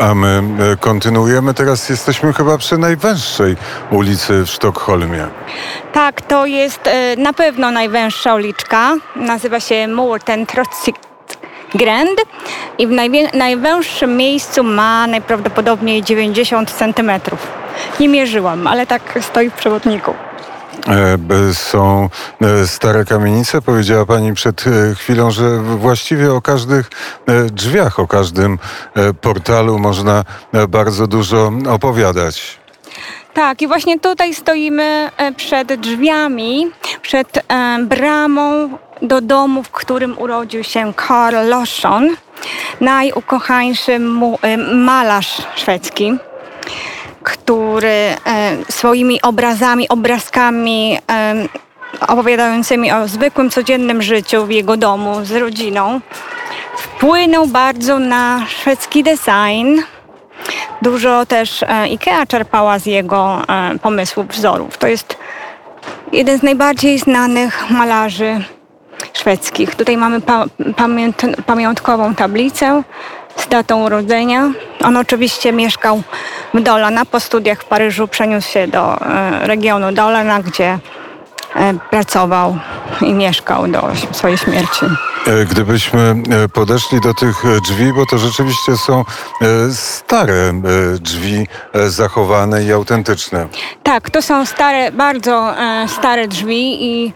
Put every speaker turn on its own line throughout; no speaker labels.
A my e, kontynuujemy. Teraz jesteśmy chyba przy najwęższej ulicy w Sztokholmie.
Tak, to jest e, na pewno najwęższa uliczka. Nazywa się Mårten Grand i w najwęższym miejscu ma najprawdopodobniej 90 centymetrów. Nie mierzyłam, ale tak stoi w przewodniku.
E, Są e, stare kamienice. Powiedziała Pani przed e, chwilą, że właściwie o każdych drzwiach, o każdym portalu można bardzo dużo opowiadać.
Tak, i właśnie tutaj stoimy przed drzwiami, przed bramą do domu, w którym urodził się Karl Larsson, najukochańszy malarz szwedzki, który e, swoimi obrazami, obrazkami e, opowiadającymi o zwykłym, codziennym życiu w jego domu z rodziną wpłynął bardzo na szwedzki design. Dużo też e, IKEA czerpała z jego pomysłów, wzorów. To jest jeden z najbardziej znanych malarzy szwedzkich. Tutaj mamy pa, pamiątkową tablicę z datą urodzenia. On oczywiście mieszkał w Dolana. Po studiach w Paryżu przeniósł się do e, regionu Dolana, gdzie e, pracował i mieszkał do swojej śmierci.
E, Gdybyśmy e, podeszli do tych e, drzwi, bo to rzeczywiście są stare drzwi, zachowane i autentyczne.
Tak, to są stare, bardzo stare drzwi i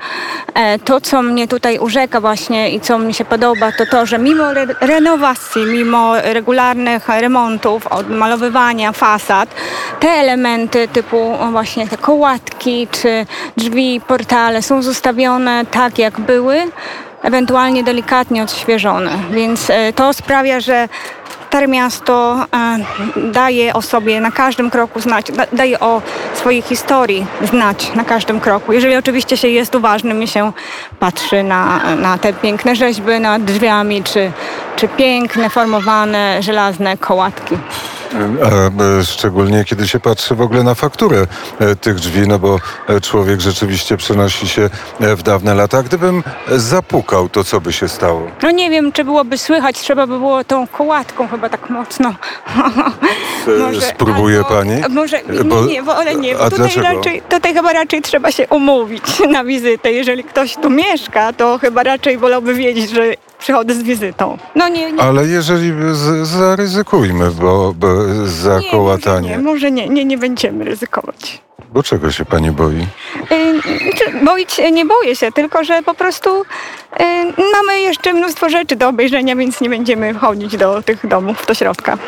to, co mnie tutaj urzeka właśnie i co mi się podoba, to to, że mimo re renowacji, mimo regularnych remontów, odmalowywania fasad, te elementy typu właśnie te kołatki czy drzwi, portale są zostawione tak, jak były, ewentualnie delikatnie odświeżone. Więc e, to sprawia, że Stare Miasto e, daje o sobie na każdym kroku znać, da, daje o swojej historii znać na każdym kroku. Jeżeli oczywiście się jest uważnym i się patrzy na, na te piękne rzeźby nad drzwiami, czy, czy piękne, formowane, żelazne kołatki.
A e, szczególnie kiedy się patrzy w ogóle na fakturę e, tych drzwi, no bo e, człowiek rzeczywiście przenosi się w dawne lata. Gdybym zapukał, to co by się stało?
No nie wiem, czy byłoby słychać, trzeba by było tą kołatką chyba tak mocno.
E, Spróbuje
albo-
pani?
Może, nie,
Bo-
nie, bo, ale nie,
a
bo tutaj,
dlaczego?
raczej, tutaj chyba raczej trzeba się umówić na wizytę. Jeżeli ktoś tu mieszka, to chyba raczej wolałby wiedzieć, że przychodzę z wizytą. No nie, nie.
Ale jeżeli z, zaryzykujmy, bo, bo za
nie,
kołatanie.
Może nie, może nie, nie, nie będziemy ryzykować.
Bo czego się pani boi?
Y, czy- Boić nie boję się, tylko że po prostu y, mamy jeszcze mnóstwo rzeczy do obejrzenia, więc nie będziemy wchodzić do tych domów, do środka.